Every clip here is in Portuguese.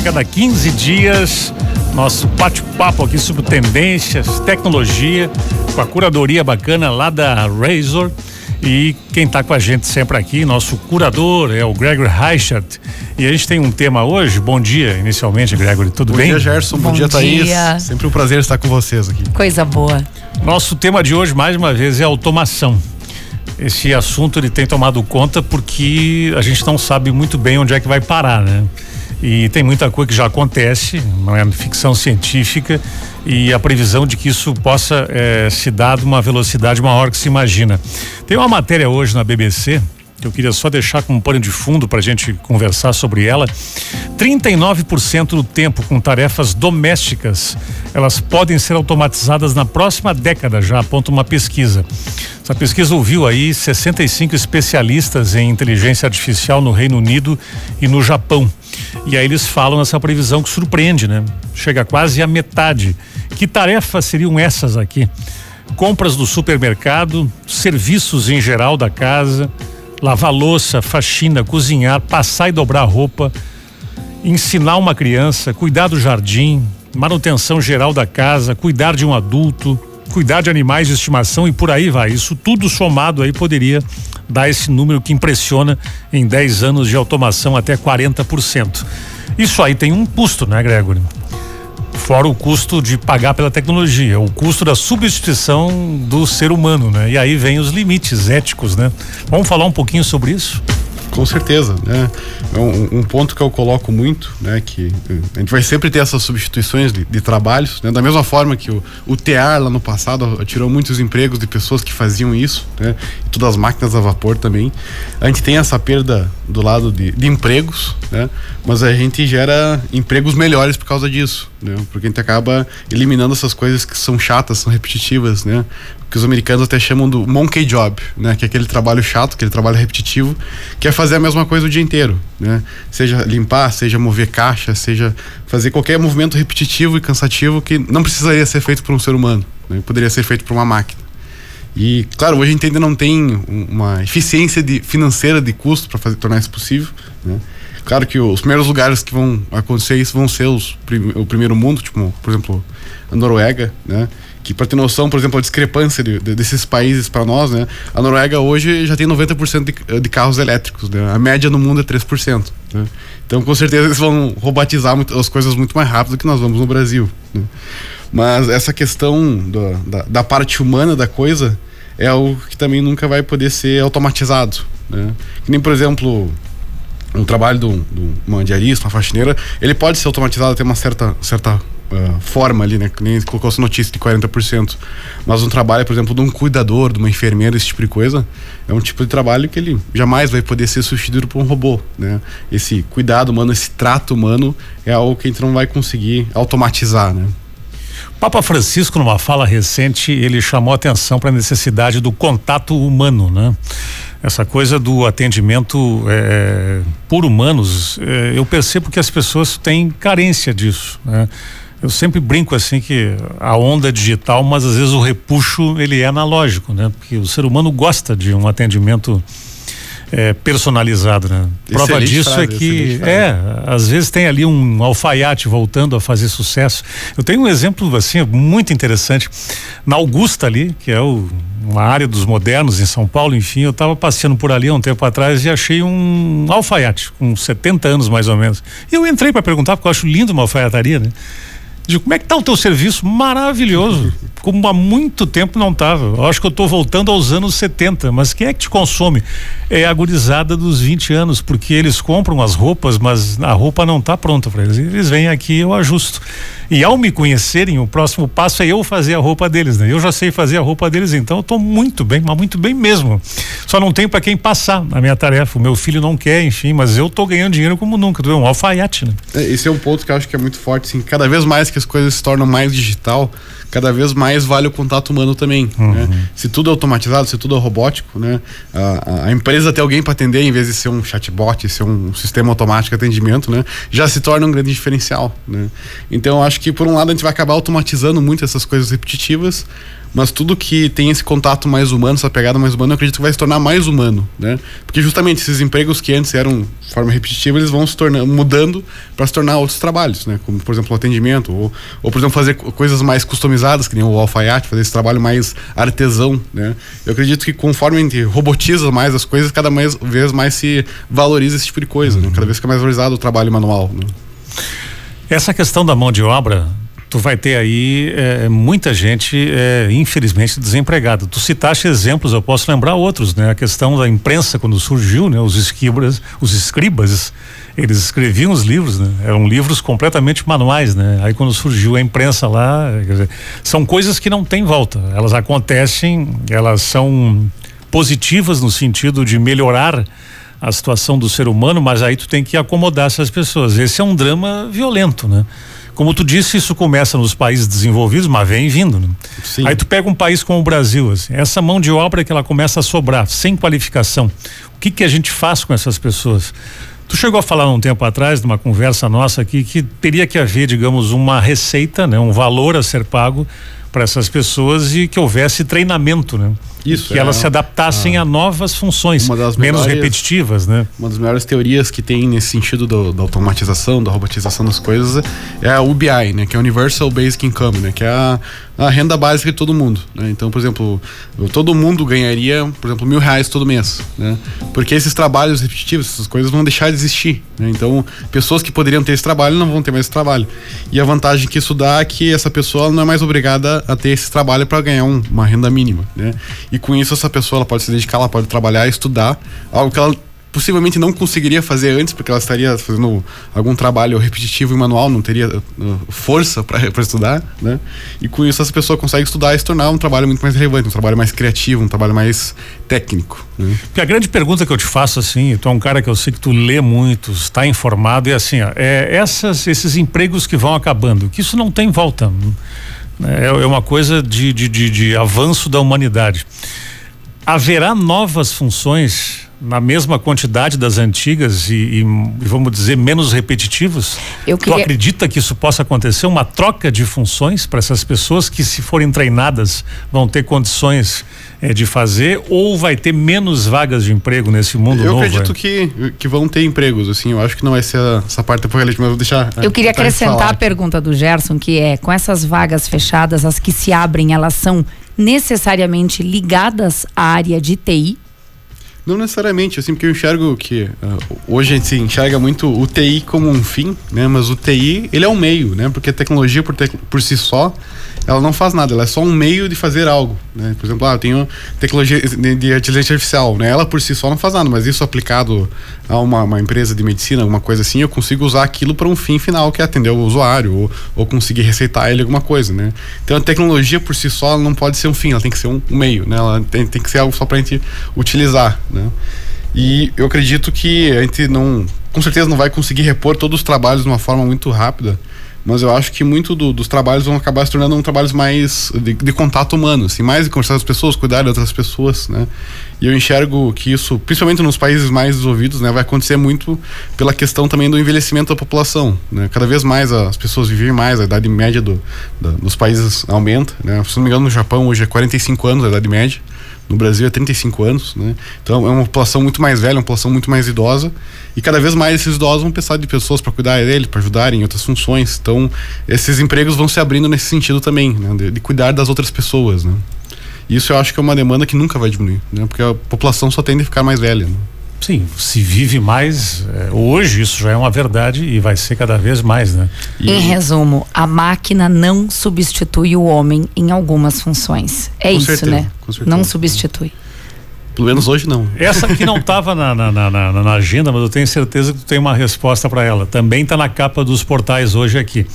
a cada 15 dias. Nosso bate-papo aqui sobre tendências, tecnologia, com a curadoria bacana lá da Razor. E quem está com a gente sempre aqui, nosso curador, é o Gregory Reichert. E a gente tem um tema hoje. Bom dia, inicialmente, Gregory. Tudo bom bem? Bom dia, Gerson. Bom, bom dia, Thaís. Dia. Sempre um prazer estar com vocês aqui. Coisa boa. Nosso tema de hoje, mais uma vez, é automação. Esse assunto ele tem tomado conta porque a gente não sabe muito bem onde é que vai parar, né? E tem muita coisa que já acontece, não é ficção científica, e a previsão de que isso possa eh, se dar de uma velocidade maior que se imagina. Tem uma matéria hoje na BBC que eu queria só deixar como pano de fundo para a gente conversar sobre ela. 39% do tempo com tarefas domésticas, elas podem ser automatizadas na próxima década, já aponta uma pesquisa. Essa pesquisa ouviu aí 65 especialistas em inteligência artificial no Reino Unido e no Japão. E aí eles falam nessa previsão que surpreende, né? Chega quase à metade. Que tarefas seriam essas aqui? Compras do supermercado, serviços em geral da casa, lavar louça, faxina, cozinhar, passar e dobrar roupa, ensinar uma criança, cuidar do jardim, manutenção geral da casa, cuidar de um adulto, cuidar de animais de estimação e por aí vai. Isso tudo somado aí poderia dar esse número que impressiona em 10 anos de automação até 40%. Isso aí tem um custo, né, Gregory? Fora o custo de pagar pela tecnologia, o custo da substituição do ser humano, né? E aí vem os limites éticos, né? Vamos falar um pouquinho sobre isso? Com certeza, né? É um, um, ponto que eu coloco muito, né? Que eh, a gente vai sempre ter essas substituições de, de trabalhos, né? Da mesma forma que o, o TEAR lá no passado tirou muitos empregos de pessoas que faziam isso, né? E todas as máquinas a vapor também. A gente tem essa perda do lado de, de empregos, né? Mas a gente gera empregos melhores por causa disso, né? Porque a gente acaba eliminando essas coisas que são chatas, são repetitivas, né? que os americanos até chamam do monkey job, né? Que é aquele trabalho chato, aquele trabalho repetitivo, que é fazer a mesma coisa o dia inteiro, né? Seja limpar, seja mover caixa, seja fazer qualquer movimento repetitivo e cansativo que não precisaria ser feito por um ser humano, né? Poderia ser feito por uma máquina. E, claro, hoje a gente ainda não tem uma eficiência de, financeira de custo para tornar isso possível, né? Claro que os primeiros lugares que vão acontecer isso vão ser os, o primeiro mundo, tipo, por exemplo, a Noruega, né? que para ter noção, por exemplo, a discrepância de, de, desses países para nós, né? A Noruega hoje já tem 90% de, de carros elétricos, né? A média no mundo é 3%, né? Então, com certeza eles vão robotizar muito, as coisas muito mais rápido do que nós vamos no Brasil, né? Mas essa questão da, da, parte humana da coisa é algo que também nunca vai poder ser automatizado, né? Que nem, por exemplo, um trabalho de, um, de uma diarista, uma faxineira, ele pode ser automatizado até uma certa, certa uh, forma ali, né? Que nem colocou essa notícia de 40%. Mas um trabalho, por exemplo, de um cuidador, de uma enfermeira, esse tipo de coisa, é um tipo de trabalho que ele jamais vai poder ser substituído por um robô, né? Esse cuidado humano, esse trato humano é algo que a gente não vai conseguir automatizar, né? Papa Francisco, numa fala recente, ele chamou atenção para a necessidade do contato humano, né? Essa coisa do atendimento é, por humanos, é, eu percebo que as pessoas têm carência disso, né? Eu sempre brinco assim que a onda é digital, mas às vezes o repuxo ele é analógico, né? Porque o ser humano gosta de um atendimento é, personalizado, né? Prova excelente disso frase, é que é, às vezes tem ali um alfaiate voltando a fazer sucesso. Eu tenho um exemplo assim muito interessante na Augusta ali, que é o, uma área dos modernos em São Paulo, enfim, eu estava passeando por ali há um tempo atrás e achei um alfaiate com 70 anos mais ou menos. E eu entrei para perguntar porque eu acho lindo uma alfaiataria, né? Digo, como é que tá o teu serviço? Maravilhoso. Como há muito tempo não estava. Eu acho que eu estou voltando aos anos 70, mas quem é que te consome? É a gurizada dos 20 anos, porque eles compram as roupas, mas a roupa não está pronta para eles. Eles vêm aqui eu ajusto. E ao me conhecerem, o próximo passo é eu fazer a roupa deles, né? Eu já sei fazer a roupa deles, então eu tô muito bem, mas muito bem mesmo. Só não tenho para quem passar a minha tarefa. O meu filho não quer, enfim, mas eu tô ganhando dinheiro como nunca, tu vê, um alfaiate, né? É, esse é um ponto que eu acho que é muito forte, assim, cada vez mais que as coisas se tornam mais digital, cada vez mais vale o contato humano também. Né? Uhum. Né? Se tudo é automatizado, se tudo é robótico, né? A, a empresa ter alguém para atender em vez de ser um chatbot, ser um sistema automático de atendimento, né? Já se torna um grande diferencial, né? Então acho que por um lado a gente vai acabar automatizando muito essas coisas repetitivas, mas tudo que tem esse contato mais humano, essa pegada mais humana, eu acredito que vai se tornar mais humano, né? Porque justamente esses empregos que antes eram de forma repetitiva, eles vão se tornando, mudando para se tornar outros trabalhos, né? Como, por exemplo, o atendimento, ou, ou por exemplo, fazer coisas mais customizadas, que nem o alfaiate, fazer esse trabalho mais artesão, né? Eu acredito que conforme a gente robotiza mais as coisas, cada vez mais se valoriza esse tipo de coisa, né? Cada vez fica mais valorizado o trabalho manual, né? Essa questão da mão de obra, tu vai ter aí é, muita gente, é, infelizmente, desempregada. Tu citaste exemplos, eu posso lembrar outros, né? A questão da imprensa quando surgiu, né? Os escribas, os escribas, eles escreviam os livros, né? Eram livros completamente manuais, né? Aí quando surgiu a imprensa lá, dizer, são coisas que não tem volta. Elas acontecem, elas são positivas no sentido de melhorar a situação do ser humano, mas aí tu tem que acomodar essas pessoas. Esse é um drama violento, né? Como tu disse, isso começa nos países desenvolvidos, mas vem vindo. Né? Aí tu pega um país como o Brasil, assim, essa mão de obra que ela começa a sobrar, sem qualificação. O que que a gente faz com essas pessoas? Tu chegou a falar um tempo atrás, numa conversa nossa aqui, que teria que haver, digamos, uma receita, né, um valor a ser pago para essas pessoas e que houvesse treinamento, né? Isso. Que é, elas se adaptassem a, a novas funções, menos melhores, repetitivas, né? Uma das melhores teorias que tem nesse sentido do, da automatização, da robotização das coisas é a UBI, né? Que é Universal Basic Income, né? Que é a, a renda básica de todo mundo, né? Então, por exemplo, todo mundo ganharia, por exemplo, mil reais todo mês, né? Porque esses trabalhos repetitivos, essas coisas vão deixar de existir, né? Então, pessoas que poderiam ter esse trabalho não vão ter mais esse trabalho. E a vantagem que isso dá é que essa pessoa não é mais obrigada a ter esse trabalho para ganhar um, uma renda mínima, né? E com isso essa pessoa ela pode se dedicar, ela pode trabalhar, estudar, algo que ela possivelmente não conseguiria fazer antes, porque ela estaria fazendo algum trabalho repetitivo e manual, não teria uh, força para estudar, né? E com isso essa pessoa consegue estudar e se tornar um trabalho muito mais relevante, um trabalho mais criativo, um trabalho mais técnico. Né? Porque a grande pergunta que eu te faço assim, tu é um cara que eu sei que tu lê muito, está informado, é assim, ó, é essas, esses empregos que vão acabando, que isso não tem volta. É, é uma coisa de, de, de, de avanço da humanidade. Haverá novas funções na mesma quantidade das antigas e, e, vamos dizer menos repetitivos? Eu queria... Tu acredita que isso possa acontecer uma troca de funções para essas pessoas que se forem treinadas vão ter condições eh, de fazer ou vai ter menos vagas de emprego nesse mundo eu novo? Eu acredito que, que vão ter empregos, assim, eu acho que não vai ser essa parte apocalíptica, mas vou deixar. Eu queria acrescentar a pergunta do Gerson, que é com essas vagas fechadas, as que se abrem, elas são necessariamente ligadas à área de TI? Não necessariamente, assim, porque eu enxergo que uh, hoje a gente enxerga muito o TI como um fim, né? Mas o TI, ele é um meio, né? Porque a tecnologia por, por si só, ela não faz nada, ela é só um meio de fazer algo, né? Por exemplo, ah, eu tenho tecnologia de, inteligência artificial, né? Ela por si só não faz nada, mas isso aplicado a uma, uma empresa de medicina, alguma coisa assim, eu consigo usar aquilo para um fim final, que é atender o usuário ou, ou conseguir receitar ele alguma coisa, né? Então a tecnologia por si só não pode ser um fim, ela tem que ser um, um meio, né? Ela tem, tem que ser algo só para a gente utilizar, né? E eu acredito que a gente não, com certeza não vai conseguir repor todos os trabalhos de uma forma muito rápida, mas eu acho que muito do, dos trabalhos vão acabar se tornando um trabalhos mais de, de, contato humano, assim, mais de conversar com as pessoas, cuidar de outras pessoas, né? E eu enxergo que isso, principalmente nos países mais desenvolvidos, né, vai acontecer muito pela questão também do envelhecimento da população, né? Cada vez mais as pessoas vivem mais, a idade média do, da, dos países aumenta, né? Se não me engano, no Japão hoje é 45 anos a idade média. No Brasil é 35 anos, né? Então é uma população muito mais velha, uma população muito mais idosa. E cada vez mais esses idosos vão precisar de pessoas para cuidar dele, para ajudarem em outras funções. Então esses empregos vão se abrindo nesse sentido também, né? de, de cuidar das outras pessoas, né? Isso eu acho que é uma demanda que nunca vai diminuir, né? Porque a população só tende a ficar mais velha. Né? Sim, se vive mais. É, hoje isso já é uma verdade e vai ser cada vez mais, né? E... Em resumo, a máquina não substitui o homem em algumas funções. É com isso, certeza, né? Não substitui. Pelo menos hoje não. Essa aqui não estava na, na, na, na, agenda, mas eu tenho certeza que tu tem uma resposta para ela. Também está na capa dos portais hoje aqui.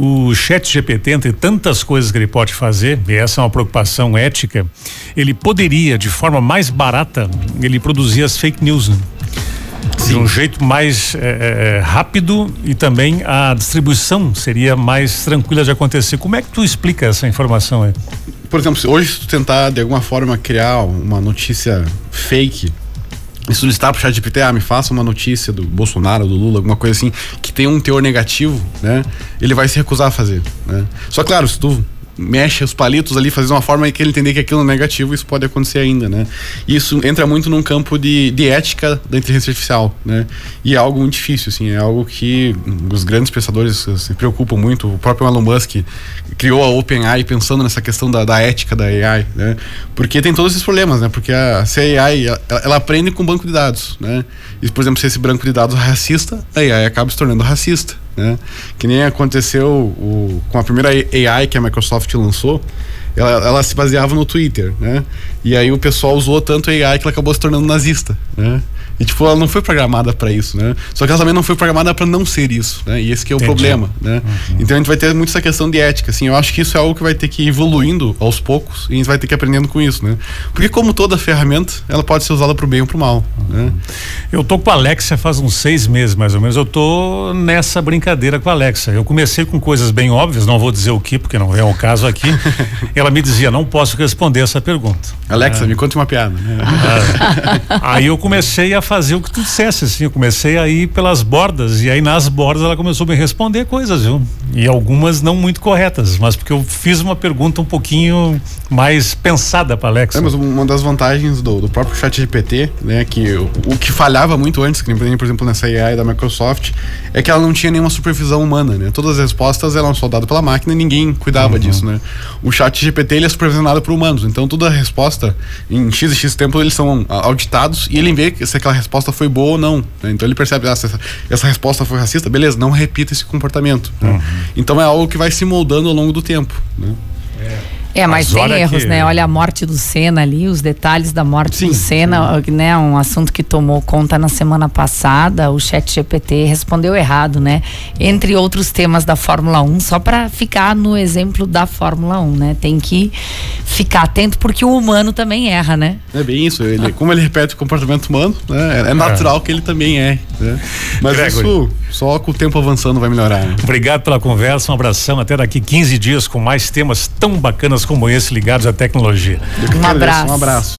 O chat GPT, entre tantas coisas que ele pode fazer, e essa é uma preocupação ética, ele poderia, de forma mais barata, ele produzir as fake news. Né? de um jeito mais é, rápido e também a distribuição seria mais tranquila de acontecer. Como é que tu explica essa informação aí? Por exemplo, hoje se tu tentar de alguma forma criar uma notícia fake e solicitar pro ChatGPT, ah, me faça uma notícia do Bolsonaro, do Lula, alguma coisa assim, que tem um teor negativo, né? Ele vai se recusar a fazer, né? Só claro, se tu mexe os palitos ali, fazendo uma forma que ele entender que aquilo é negativo, isso pode acontecer ainda, né? Isso entra muito num campo de, de ética da inteligência artificial, né? E é algo muito difícil, assim, é algo que os grandes pensadores se preocupam muito. O próprio Elon Musk criou a OpenAI pensando nessa questão da, da ética da AI, né? Porque tem todos esses problemas, né? Porque a, se a AI, ela, ela aprende com banco de dados, né? E, por exemplo, se esse banco de dados é racista, a AI acaba se tornando racista, né? Que nem aconteceu o, com a primeira AI que a Microsoft lançou, ela, ela, se baseava no Twitter, né? E aí o pessoal usou tanto a AI que ela acabou se tornando nazista, né? E tipo, ela não foi programada para isso, né? Só que ela também não foi programada para não ser isso, né? E esse que é o Entendi. problema, né? Uhum. Então a gente vai ter muito essa questão de ética, assim. Eu acho que isso é algo que vai ter que ir evoluindo aos poucos e a gente vai ter que ir aprendendo com isso, né? Porque como toda ferramenta, ela pode ser usada pro bem ou pro mal, uhum. né? Eu tô com a Alexa faz uns seis meses, mais ou menos. Eu tô nessa brincadeira com a Alexa. Eu comecei com coisas bem óbvias, não vou dizer o que, porque não é o caso aqui. ela me dizia, não posso responder essa pergunta. Alexa, é. me conte uma piada. Né? É. Aí eu comecei a fazer o que tu dissesse, assim, eu comecei a ir pelas bordas e aí nas bordas ela começou a me responder coisas, viu? E algumas não muito corretas, mas porque eu fiz uma pergunta um pouquinho mais pensada para Alexa. É, mas uma das vantagens do, do próprio chat GPT, né, que o, o, que falhava muito antes, que por exemplo nessa AI da Microsoft, é que ela não tinha nenhuma supervisão humana, né? Todas as respostas eram só dadas pela máquina e ninguém cuidava uhum. disso, né? O chat GPT ele é supervisionado por humanos, então toda a resposta em x e x tempo eles são auditados e ele vê se aquela resposta foi boa ou não. Né? Então ele percebe, ah, essa, essa resposta foi racista, beleza, não repita esse comportamento. Né? Uhum. Então é algo que vai se moldando ao longo do tempo. Né? É. É, mas tem erros, que... né? Olha a morte do Senna ali, os detalhes da morte sim, do Senna, sim. né? Um assunto que tomou conta na semana passada, o Chat GPT respondeu errado, né? Entre outros temas da Fórmula 1, só para ficar no exemplo da Fórmula 1, né? Tem que ficar atento porque o humano também erra, né? É bem isso, ele, como ele repete o comportamento humano, né? É natural é. que ele também é, né? Mas Gregory. isso só com o tempo avançando vai melhorar. Né? Obrigado pela conversa, um abração, até daqui 15 dias com mais temas tão bacanas como esse ligados à tecnologia. Um abraço. Um abraço.